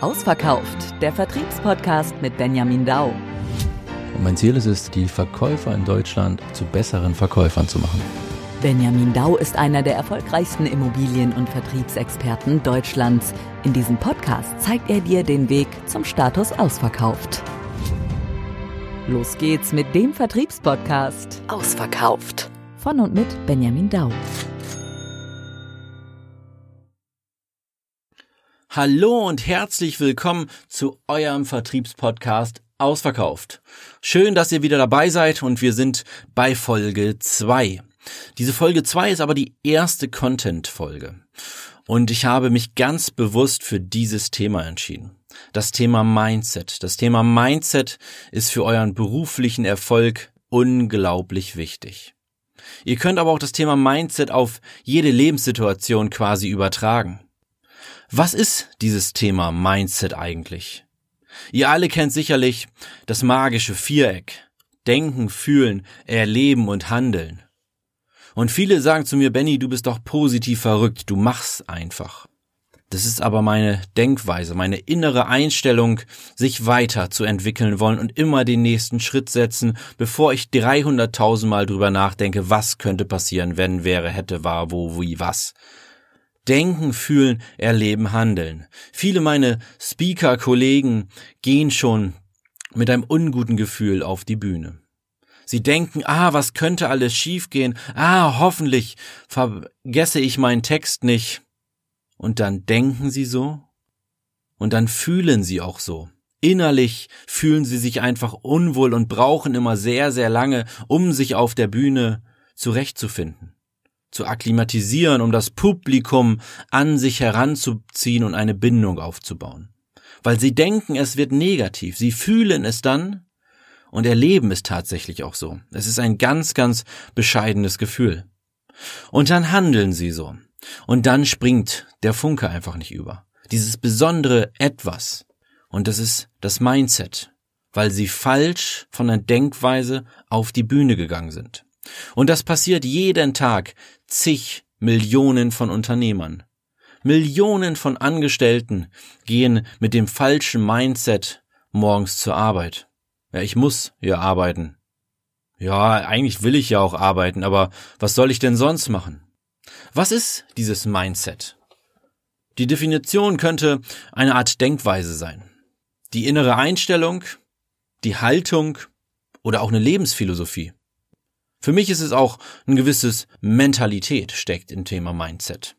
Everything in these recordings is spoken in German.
Ausverkauft, der Vertriebspodcast mit Benjamin Dau. Und mein Ziel ist es, die Verkäufer in Deutschland zu besseren Verkäufern zu machen. Benjamin Dau ist einer der erfolgreichsten Immobilien- und Vertriebsexperten Deutschlands. In diesem Podcast zeigt er dir den Weg zum Status ausverkauft. Los geht's mit dem Vertriebspodcast Ausverkauft. Von und mit Benjamin Dau. Hallo und herzlich willkommen zu eurem Vertriebspodcast Ausverkauft. Schön, dass ihr wieder dabei seid und wir sind bei Folge 2. Diese Folge 2 ist aber die erste Content-Folge. Und ich habe mich ganz bewusst für dieses Thema entschieden. Das Thema Mindset. Das Thema Mindset ist für euren beruflichen Erfolg unglaublich wichtig. Ihr könnt aber auch das Thema Mindset auf jede Lebenssituation quasi übertragen. Was ist dieses Thema Mindset eigentlich? Ihr alle kennt sicherlich das magische Viereck. Denken, fühlen, erleben und handeln. Und viele sagen zu mir, Benny, du bist doch positiv verrückt, du machst einfach. Das ist aber meine Denkweise, meine innere Einstellung, sich weiter zu entwickeln wollen und immer den nächsten Schritt setzen, bevor ich 300.000 Mal drüber nachdenke, was könnte passieren, wenn, wäre, hätte, war, wo, wie, was. Denken, fühlen, erleben, handeln. Viele meine Speaker-Kollegen gehen schon mit einem unguten Gefühl auf die Bühne. Sie denken, ah, was könnte alles schiefgehen? Ah, hoffentlich vergesse ich meinen Text nicht. Und dann denken sie so und dann fühlen sie auch so. Innerlich fühlen sie sich einfach unwohl und brauchen immer sehr, sehr lange, um sich auf der Bühne zurechtzufinden zu akklimatisieren, um das Publikum an sich heranzuziehen und eine Bindung aufzubauen. Weil sie denken, es wird negativ, sie fühlen es dann und erleben es tatsächlich auch so. Es ist ein ganz, ganz bescheidenes Gefühl. Und dann handeln sie so. Und dann springt der Funke einfach nicht über. Dieses besondere Etwas. Und das ist das Mindset, weil sie falsch von der Denkweise auf die Bühne gegangen sind. Und das passiert jeden Tag zig Millionen von Unternehmern. Millionen von Angestellten gehen mit dem falschen Mindset morgens zur Arbeit. Ja, ich muss ja arbeiten. Ja, eigentlich will ich ja auch arbeiten, aber was soll ich denn sonst machen? Was ist dieses Mindset? Die Definition könnte eine Art Denkweise sein. Die innere Einstellung, die Haltung oder auch eine Lebensphilosophie. Für mich ist es auch ein gewisses Mentalität steckt im Thema Mindset.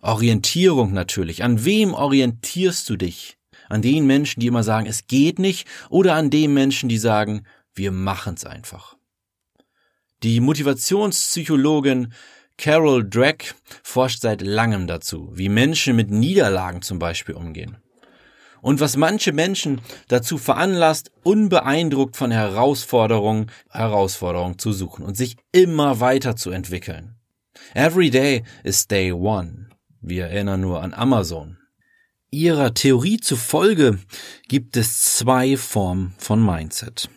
Orientierung natürlich. An wem orientierst du dich? An den Menschen, die immer sagen, es geht nicht, oder an den Menschen, die sagen, wir machen's einfach. Die Motivationspsychologin Carol Drake forscht seit langem dazu, wie Menschen mit Niederlagen zum Beispiel umgehen und was manche Menschen dazu veranlasst, unbeeindruckt von Herausforderungen, Herausforderungen zu suchen und sich immer weiter zu entwickeln. Every day is day one. Wir erinnern nur an Amazon. Ihrer Theorie zufolge gibt es zwei Formen von Mindset.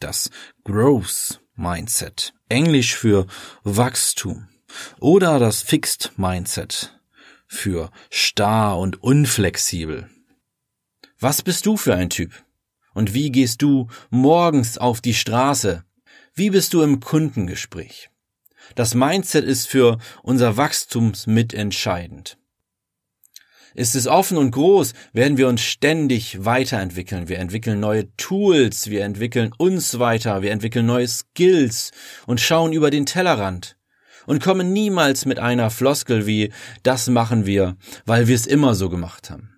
Das Growth Mindset, Englisch für Wachstum, oder das Fixed Mindset für starr und unflexibel. Was bist du für ein Typ? Und wie gehst du morgens auf die Straße? Wie bist du im Kundengespräch? Das Mindset ist für unser Wachstum mitentscheidend. Ist es offen und groß, werden wir uns ständig weiterentwickeln. Wir entwickeln neue Tools, wir entwickeln uns weiter, wir entwickeln neue Skills und schauen über den Tellerrand und kommen niemals mit einer Floskel wie das machen wir, weil wir es immer so gemacht haben.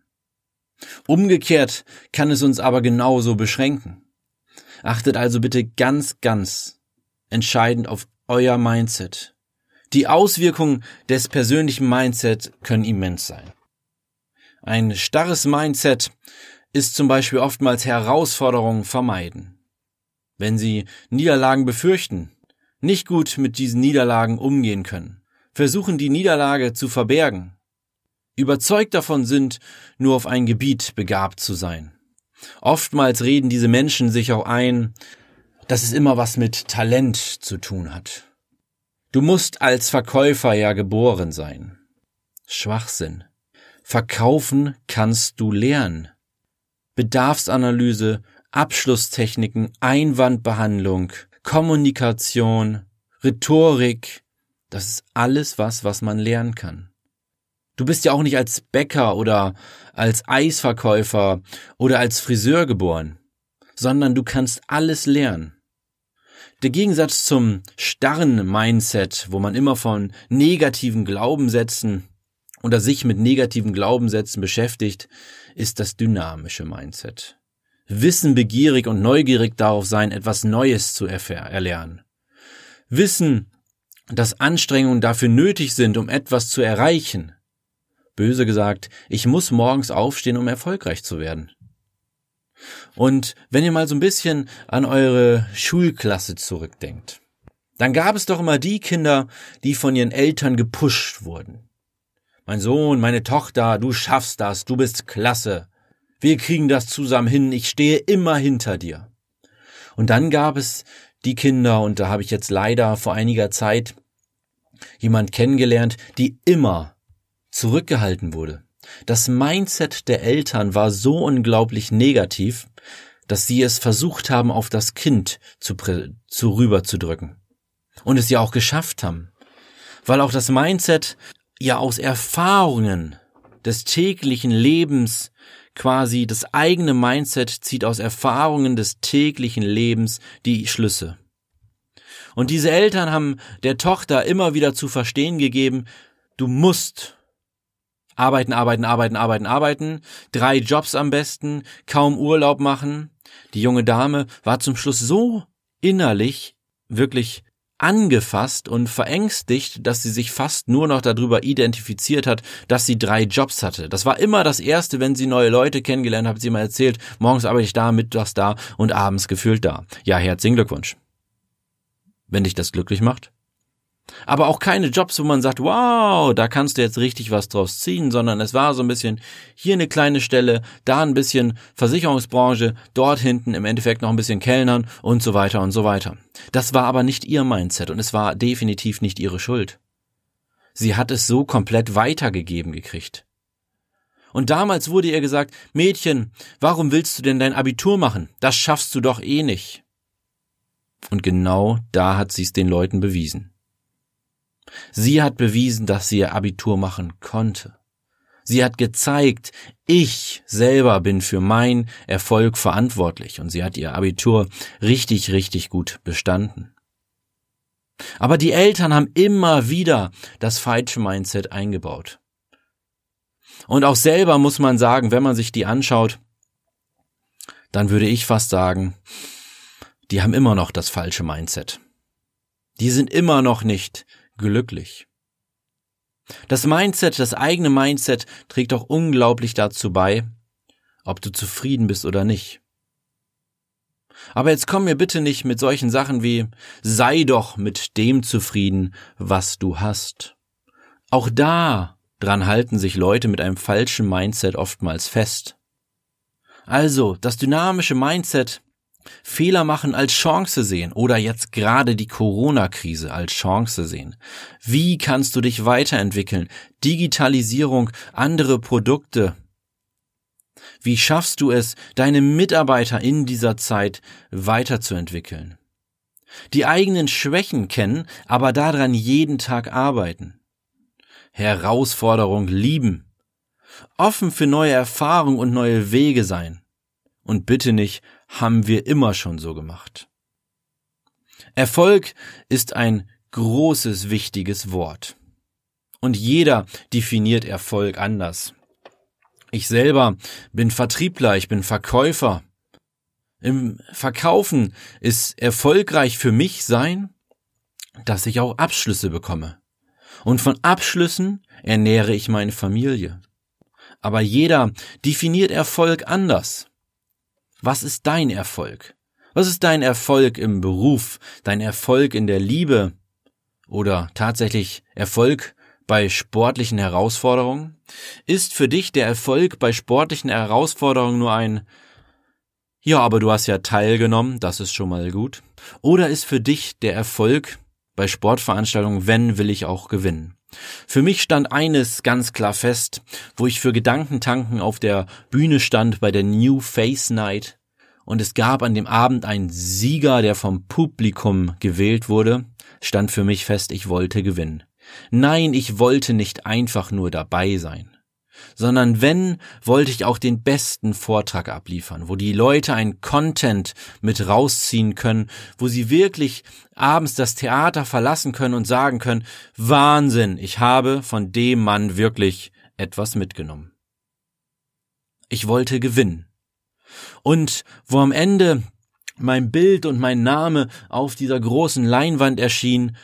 Umgekehrt kann es uns aber genauso beschränken. Achtet also bitte ganz, ganz entscheidend auf euer Mindset. Die Auswirkungen des persönlichen Mindset können immens sein. Ein starres Mindset ist zum Beispiel oftmals Herausforderungen vermeiden. Wenn Sie Niederlagen befürchten, nicht gut mit diesen Niederlagen umgehen können, versuchen die Niederlage zu verbergen, überzeugt davon sind, nur auf ein Gebiet begabt zu sein. Oftmals reden diese Menschen sich auch ein, dass es immer was mit Talent zu tun hat. Du musst als Verkäufer ja geboren sein. Schwachsinn. Verkaufen kannst du lernen. Bedarfsanalyse, Abschlusstechniken, Einwandbehandlung, Kommunikation, Rhetorik, das ist alles was, was man lernen kann. Du bist ja auch nicht als Bäcker oder als Eisverkäufer oder als Friseur geboren, sondern du kannst alles lernen. Der Gegensatz zum starren Mindset, wo man immer von negativen Glaubenssätzen oder sich mit negativen Glaubenssätzen beschäftigt, ist das dynamische Mindset. Wissen begierig und neugierig darauf sein, etwas Neues zu erlernen. Wissen, dass Anstrengungen dafür nötig sind, um etwas zu erreichen. Böse gesagt, ich muss morgens aufstehen, um erfolgreich zu werden. Und wenn ihr mal so ein bisschen an eure Schulklasse zurückdenkt, dann gab es doch immer die Kinder, die von ihren Eltern gepusht wurden. Mein Sohn, meine Tochter, du schaffst das, du bist klasse. Wir kriegen das zusammen hin, ich stehe immer hinter dir. Und dann gab es die Kinder, und da habe ich jetzt leider vor einiger Zeit jemand kennengelernt, die immer zurückgehalten wurde. Das Mindset der Eltern war so unglaublich negativ, dass sie es versucht haben, auf das Kind zu, zu rüberzudrücken. Und es ja auch geschafft haben. Weil auch das Mindset ja aus Erfahrungen des täglichen Lebens quasi das eigene Mindset zieht aus Erfahrungen des täglichen Lebens die Schlüsse. Und diese Eltern haben der Tochter immer wieder zu verstehen gegeben, du musst arbeiten, arbeiten, arbeiten, arbeiten, arbeiten, drei Jobs am besten, kaum Urlaub machen. Die junge Dame war zum Schluss so innerlich wirklich angefasst und verängstigt, dass sie sich fast nur noch darüber identifiziert hat, dass sie drei Jobs hatte. Das war immer das Erste, wenn sie neue Leute kennengelernt hat, sie mal erzählt, morgens arbeite ich da, mittags da und abends gefühlt da. Ja, herzlichen Glückwunsch. Wenn dich das glücklich macht, aber auch keine Jobs, wo man sagt, wow, da kannst du jetzt richtig was draus ziehen, sondern es war so ein bisschen hier eine kleine Stelle, da ein bisschen Versicherungsbranche, dort hinten im Endeffekt noch ein bisschen Kellnern und so weiter und so weiter. Das war aber nicht ihr Mindset und es war definitiv nicht ihre Schuld. Sie hat es so komplett weitergegeben gekriegt. Und damals wurde ihr gesagt, Mädchen, warum willst du denn dein Abitur machen? Das schaffst du doch eh nicht. Und genau da hat sie es den Leuten bewiesen. Sie hat bewiesen, dass sie ihr Abitur machen konnte. Sie hat gezeigt, ich selber bin für mein Erfolg verantwortlich und sie hat ihr Abitur richtig, richtig gut bestanden. Aber die Eltern haben immer wieder das falsche Mindset eingebaut. Und auch selber muss man sagen, wenn man sich die anschaut, dann würde ich fast sagen, die haben immer noch das falsche Mindset. Die sind immer noch nicht glücklich. Das Mindset, das eigene Mindset trägt auch unglaublich dazu bei, ob du zufrieden bist oder nicht. Aber jetzt komm mir bitte nicht mit solchen Sachen wie sei doch mit dem zufrieden, was du hast. Auch da dran halten sich Leute mit einem falschen Mindset oftmals fest. Also, das dynamische Mindset Fehler machen als Chance sehen oder jetzt gerade die Corona-Krise als Chance sehen. Wie kannst du dich weiterentwickeln? Digitalisierung, andere Produkte. Wie schaffst du es, deine Mitarbeiter in dieser Zeit weiterzuentwickeln? Die eigenen Schwächen kennen, aber daran jeden Tag arbeiten. Herausforderung lieben. Offen für neue Erfahrungen und neue Wege sein. Und bitte nicht haben wir immer schon so gemacht. Erfolg ist ein großes, wichtiges Wort. Und jeder definiert Erfolg anders. Ich selber bin Vertriebler, ich bin Verkäufer. Im Verkaufen ist erfolgreich für mich sein, dass ich auch Abschlüsse bekomme. Und von Abschlüssen ernähre ich meine Familie. Aber jeder definiert Erfolg anders. Was ist dein Erfolg? Was ist dein Erfolg im Beruf, dein Erfolg in der Liebe oder tatsächlich Erfolg bei sportlichen Herausforderungen? Ist für dich der Erfolg bei sportlichen Herausforderungen nur ein Ja, aber du hast ja teilgenommen, das ist schon mal gut? Oder ist für dich der Erfolg bei Sportveranstaltungen, wenn will ich auch gewinnen? Für mich stand eines ganz klar fest, wo ich für Gedankentanken auf der Bühne stand bei der New Face Night. Und es gab an dem Abend einen Sieger, der vom Publikum gewählt wurde, stand für mich fest, ich wollte gewinnen. Nein, ich wollte nicht einfach nur dabei sein sondern wenn, wollte ich auch den besten Vortrag abliefern, wo die Leute ein Content mit rausziehen können, wo sie wirklich abends das Theater verlassen können und sagen können, Wahnsinn, ich habe von dem Mann wirklich etwas mitgenommen. Ich wollte gewinnen. Und wo am Ende mein Bild und mein Name auf dieser großen Leinwand erschien,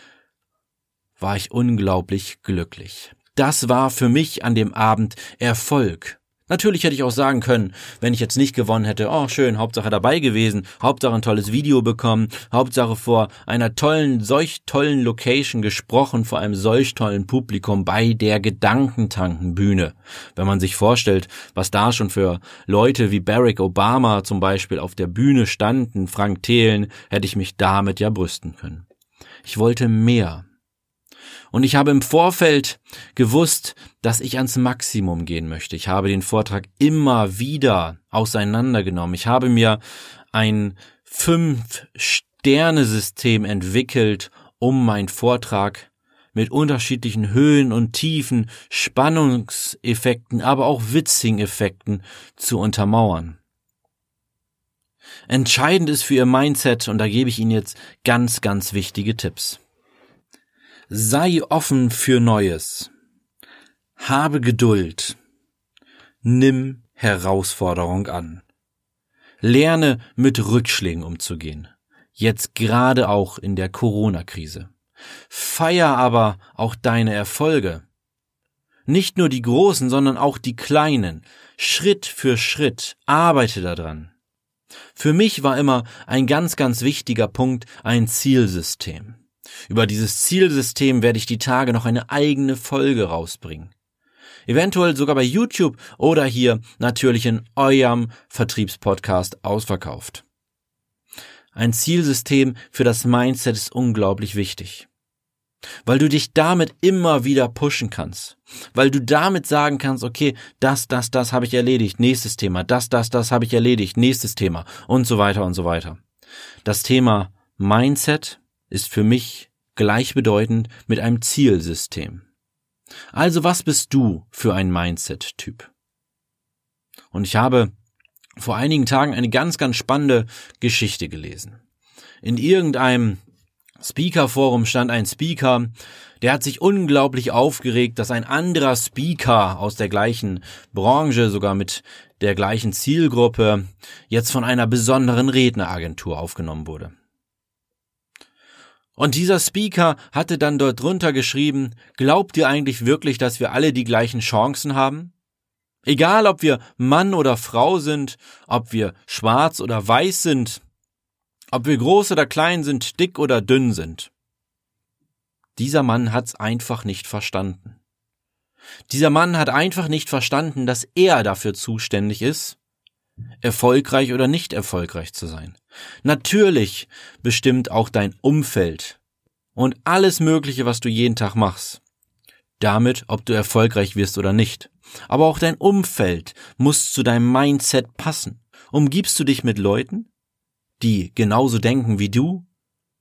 war ich unglaublich glücklich. Das war für mich an dem Abend Erfolg. Natürlich hätte ich auch sagen können, wenn ich jetzt nicht gewonnen hätte, oh schön, Hauptsache dabei gewesen, Hauptsache ein tolles Video bekommen, Hauptsache vor einer tollen, solch tollen Location gesprochen, vor einem solch tollen Publikum bei der Gedankentankenbühne. Wenn man sich vorstellt, was da schon für Leute wie Barack Obama zum Beispiel auf der Bühne standen, Frank Thelen, hätte ich mich damit ja brüsten können. Ich wollte mehr. Und ich habe im Vorfeld gewusst, dass ich ans Maximum gehen möchte. Ich habe den Vortrag immer wieder auseinandergenommen. Ich habe mir ein Fünf-Sterne-System entwickelt, um meinen Vortrag mit unterschiedlichen Höhen und Tiefen, Spannungseffekten, aber auch witzigen Effekten zu untermauern. Entscheidend ist für Ihr Mindset, und da gebe ich Ihnen jetzt ganz, ganz wichtige Tipps. Sei offen für Neues. Habe Geduld. Nimm Herausforderung an. Lerne mit Rückschlägen umzugehen. Jetzt gerade auch in der Corona-Krise. Feier aber auch deine Erfolge. Nicht nur die großen, sondern auch die kleinen. Schritt für Schritt arbeite daran. Für mich war immer ein ganz, ganz wichtiger Punkt ein Zielsystem. Über dieses Zielsystem werde ich die Tage noch eine eigene Folge rausbringen. Eventuell sogar bei YouTube oder hier natürlich in eurem Vertriebspodcast ausverkauft. Ein Zielsystem für das Mindset ist unglaublich wichtig. Weil du dich damit immer wieder pushen kannst. Weil du damit sagen kannst, okay, das, das, das habe ich erledigt, nächstes Thema, das, das, das habe ich erledigt, nächstes Thema und so weiter und so weiter. Das Thema Mindset ist für mich gleichbedeutend mit einem Zielsystem. Also was bist du für ein Mindset-Typ? Und ich habe vor einigen Tagen eine ganz, ganz spannende Geschichte gelesen. In irgendeinem Speaker-Forum stand ein Speaker, der hat sich unglaublich aufgeregt, dass ein anderer Speaker aus der gleichen Branche, sogar mit der gleichen Zielgruppe, jetzt von einer besonderen Redneragentur aufgenommen wurde. Und dieser Speaker hatte dann dort drunter geschrieben, glaubt ihr eigentlich wirklich, dass wir alle die gleichen Chancen haben? Egal, ob wir Mann oder Frau sind, ob wir schwarz oder weiß sind, ob wir groß oder klein sind, dick oder dünn sind. Dieser Mann hat's einfach nicht verstanden. Dieser Mann hat einfach nicht verstanden, dass er dafür zuständig ist, erfolgreich oder nicht erfolgreich zu sein. Natürlich bestimmt auch dein Umfeld und alles Mögliche, was du jeden Tag machst. Damit, ob du erfolgreich wirst oder nicht. Aber auch dein Umfeld muss zu deinem Mindset passen. Umgibst du dich mit Leuten, die genauso denken wie du?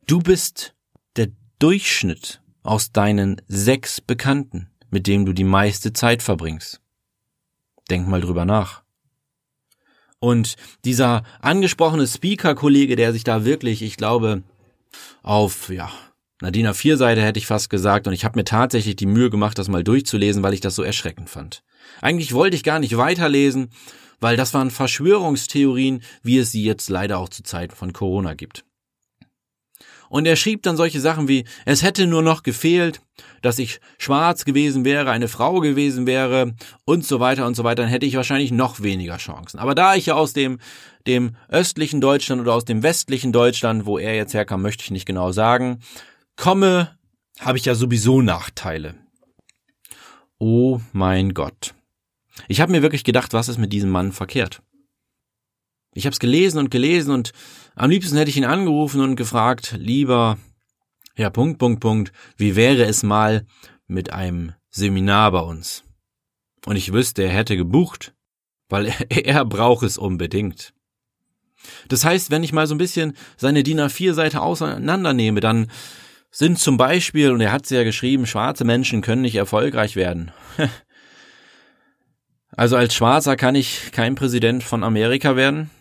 Du bist der Durchschnitt aus deinen sechs Bekannten, mit dem du die meiste Zeit verbringst. Denk mal drüber nach. Und dieser angesprochene Speaker-Kollege, der sich da wirklich, ich glaube, auf, ja, Nadina Vierseite hätte ich fast gesagt, und ich habe mir tatsächlich die Mühe gemacht, das mal durchzulesen, weil ich das so erschreckend fand. Eigentlich wollte ich gar nicht weiterlesen, weil das waren Verschwörungstheorien, wie es sie jetzt leider auch zu Zeiten von Corona gibt. Und er schrieb dann solche Sachen wie, es hätte nur noch gefehlt, dass ich schwarz gewesen wäre, eine Frau gewesen wäre und so weiter und so weiter, dann hätte ich wahrscheinlich noch weniger Chancen. Aber da ich ja aus dem, dem östlichen Deutschland oder aus dem westlichen Deutschland, wo er jetzt herkam, möchte ich nicht genau sagen, komme, habe ich ja sowieso Nachteile. Oh mein Gott. Ich habe mir wirklich gedacht, was ist mit diesem Mann verkehrt? Ich habe es gelesen und gelesen und am liebsten hätte ich ihn angerufen und gefragt, lieber Herr Punkt, Punkt, Punkt, wie wäre es mal mit einem Seminar bei uns. Und ich wüsste, er hätte gebucht, weil er, er braucht es unbedingt. Das heißt, wenn ich mal so ein bisschen seine DIN A4-Seite auseinandernehme, dann sind zum Beispiel, und er hat es ja geschrieben, schwarze Menschen können nicht erfolgreich werden. also als Schwarzer kann ich kein Präsident von Amerika werden.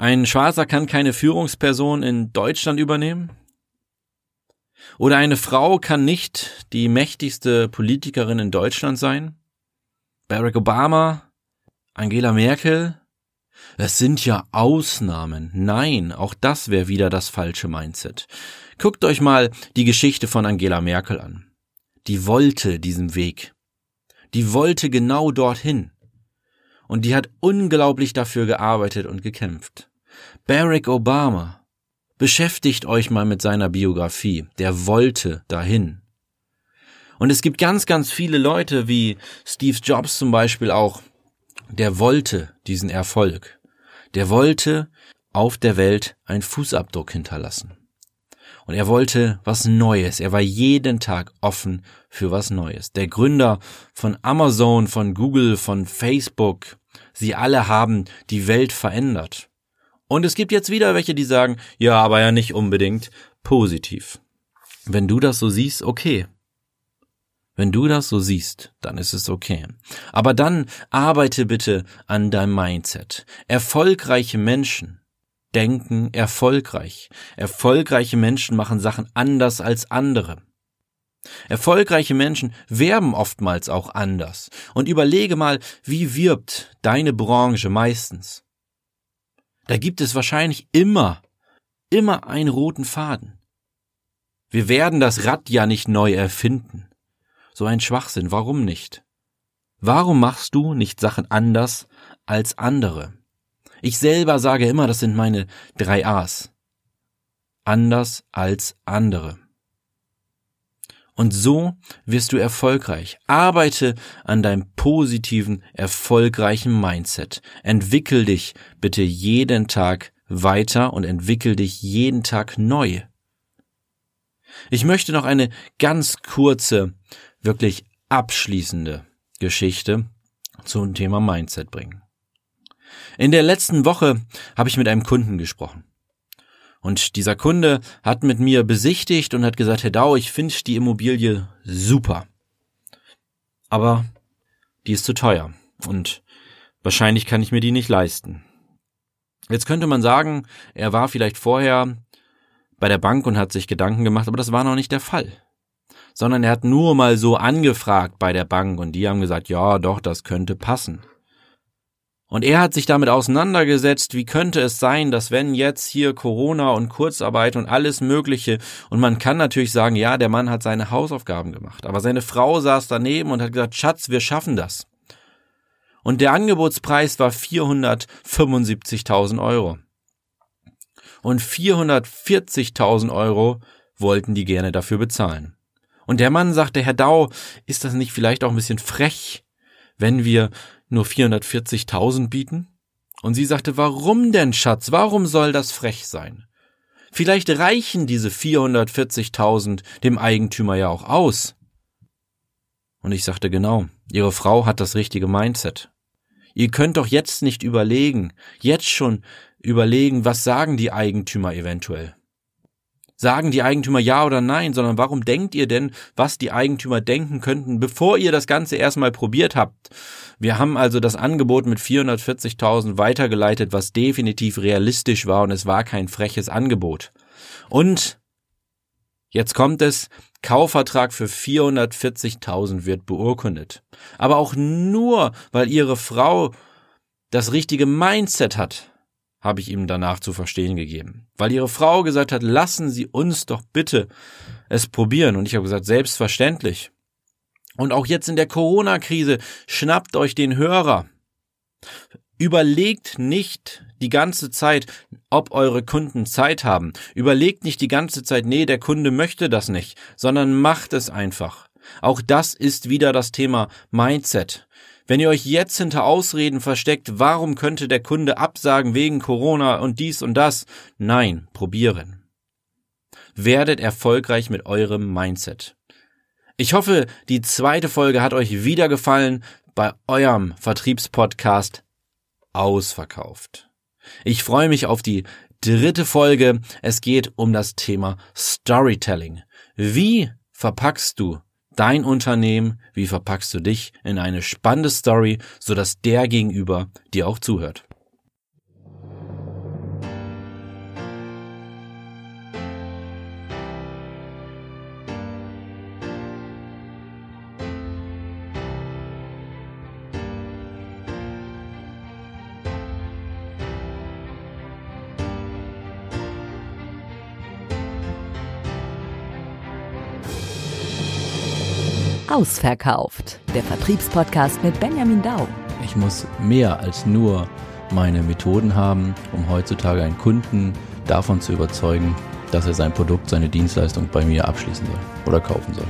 Ein Schwarzer kann keine Führungsperson in Deutschland übernehmen. Oder eine Frau kann nicht die mächtigste Politikerin in Deutschland sein. Barack Obama, Angela Merkel, es sind ja Ausnahmen. Nein, auch das wäre wieder das falsche Mindset. Guckt euch mal die Geschichte von Angela Merkel an. Die wollte diesen Weg. Die wollte genau dorthin. Und die hat unglaublich dafür gearbeitet und gekämpft. Barack Obama. Beschäftigt euch mal mit seiner Biografie. Der wollte dahin. Und es gibt ganz, ganz viele Leute wie Steve Jobs zum Beispiel auch, der wollte diesen Erfolg. Der wollte auf der Welt einen Fußabdruck hinterlassen. Und er wollte was Neues. Er war jeden Tag offen für was Neues. Der Gründer von Amazon, von Google, von Facebook, sie alle haben die Welt verändert. Und es gibt jetzt wieder welche, die sagen, ja, aber ja nicht unbedingt positiv. Wenn du das so siehst, okay. Wenn du das so siehst, dann ist es okay. Aber dann arbeite bitte an deinem Mindset. Erfolgreiche Menschen denken erfolgreich. Erfolgreiche Menschen machen Sachen anders als andere. Erfolgreiche Menschen werben oftmals auch anders. Und überlege mal, wie wirbt deine Branche meistens? Da gibt es wahrscheinlich immer, immer einen roten Faden. Wir werden das Rad ja nicht neu erfinden. So ein Schwachsinn, warum nicht? Warum machst du nicht Sachen anders als andere? Ich selber sage immer, das sind meine drei A's. Anders als andere. Und so wirst du erfolgreich. Arbeite an deinem positiven, erfolgreichen Mindset. Entwickel dich bitte jeden Tag weiter und entwickel dich jeden Tag neu. Ich möchte noch eine ganz kurze wirklich abschließende Geschichte zum Thema Mindset bringen. In der letzten Woche habe ich mit einem Kunden gesprochen. Und dieser Kunde hat mit mir besichtigt und hat gesagt, Herr Dau, ich finde die Immobilie super. Aber die ist zu teuer und wahrscheinlich kann ich mir die nicht leisten. Jetzt könnte man sagen, er war vielleicht vorher bei der Bank und hat sich Gedanken gemacht, aber das war noch nicht der Fall sondern er hat nur mal so angefragt bei der Bank und die haben gesagt, ja, doch, das könnte passen. Und er hat sich damit auseinandergesetzt, wie könnte es sein, dass wenn jetzt hier Corona und Kurzarbeit und alles Mögliche, und man kann natürlich sagen, ja, der Mann hat seine Hausaufgaben gemacht, aber seine Frau saß daneben und hat gesagt, Schatz, wir schaffen das. Und der Angebotspreis war 475.000 Euro. Und 440.000 Euro wollten die gerne dafür bezahlen. Und der Mann sagte, Herr Dau, ist das nicht vielleicht auch ein bisschen frech, wenn wir nur 440.000 bieten? Und sie sagte, warum denn, Schatz? Warum soll das frech sein? Vielleicht reichen diese 440.000 dem Eigentümer ja auch aus. Und ich sagte genau, Ihre Frau hat das richtige Mindset. Ihr könnt doch jetzt nicht überlegen, jetzt schon überlegen, was sagen die Eigentümer eventuell sagen die Eigentümer ja oder nein, sondern warum denkt ihr denn, was die Eigentümer denken könnten, bevor ihr das Ganze erstmal probiert habt? Wir haben also das Angebot mit 440.000 weitergeleitet, was definitiv realistisch war und es war kein freches Angebot. Und jetzt kommt es, Kaufvertrag für 440.000 wird beurkundet. Aber auch nur, weil ihre Frau das richtige Mindset hat habe ich ihm danach zu verstehen gegeben. Weil ihre Frau gesagt hat, lassen Sie uns doch bitte es probieren. Und ich habe gesagt, selbstverständlich. Und auch jetzt in der Corona-Krise, schnappt euch den Hörer. Überlegt nicht die ganze Zeit, ob eure Kunden Zeit haben. Überlegt nicht die ganze Zeit, nee, der Kunde möchte das nicht, sondern macht es einfach. Auch das ist wieder das Thema Mindset. Wenn ihr euch jetzt hinter Ausreden versteckt, warum könnte der Kunde absagen wegen Corona und dies und das? Nein, probieren. Werdet erfolgreich mit eurem Mindset. Ich hoffe, die zweite Folge hat euch wieder gefallen bei eurem Vertriebspodcast Ausverkauft. Ich freue mich auf die dritte Folge. Es geht um das Thema Storytelling. Wie verpackst du dein Unternehmen, wie verpackst du dich in eine spannende Story, sodass der Gegenüber dir auch zuhört. Ausverkauft, der Vertriebspodcast mit Benjamin Dau. Ich muss mehr als nur meine Methoden haben, um heutzutage einen Kunden davon zu überzeugen, dass er sein Produkt, seine Dienstleistung bei mir abschließen soll oder kaufen soll.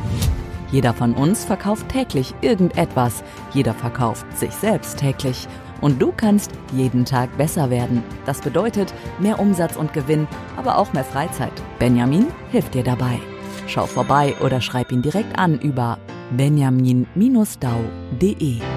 Jeder von uns verkauft täglich irgendetwas. Jeder verkauft sich selbst täglich. Und du kannst jeden Tag besser werden. Das bedeutet mehr Umsatz und Gewinn, aber auch mehr Freizeit. Benjamin hilft dir dabei. Schau vorbei oder schreib ihn direkt an über benjamin-dau.de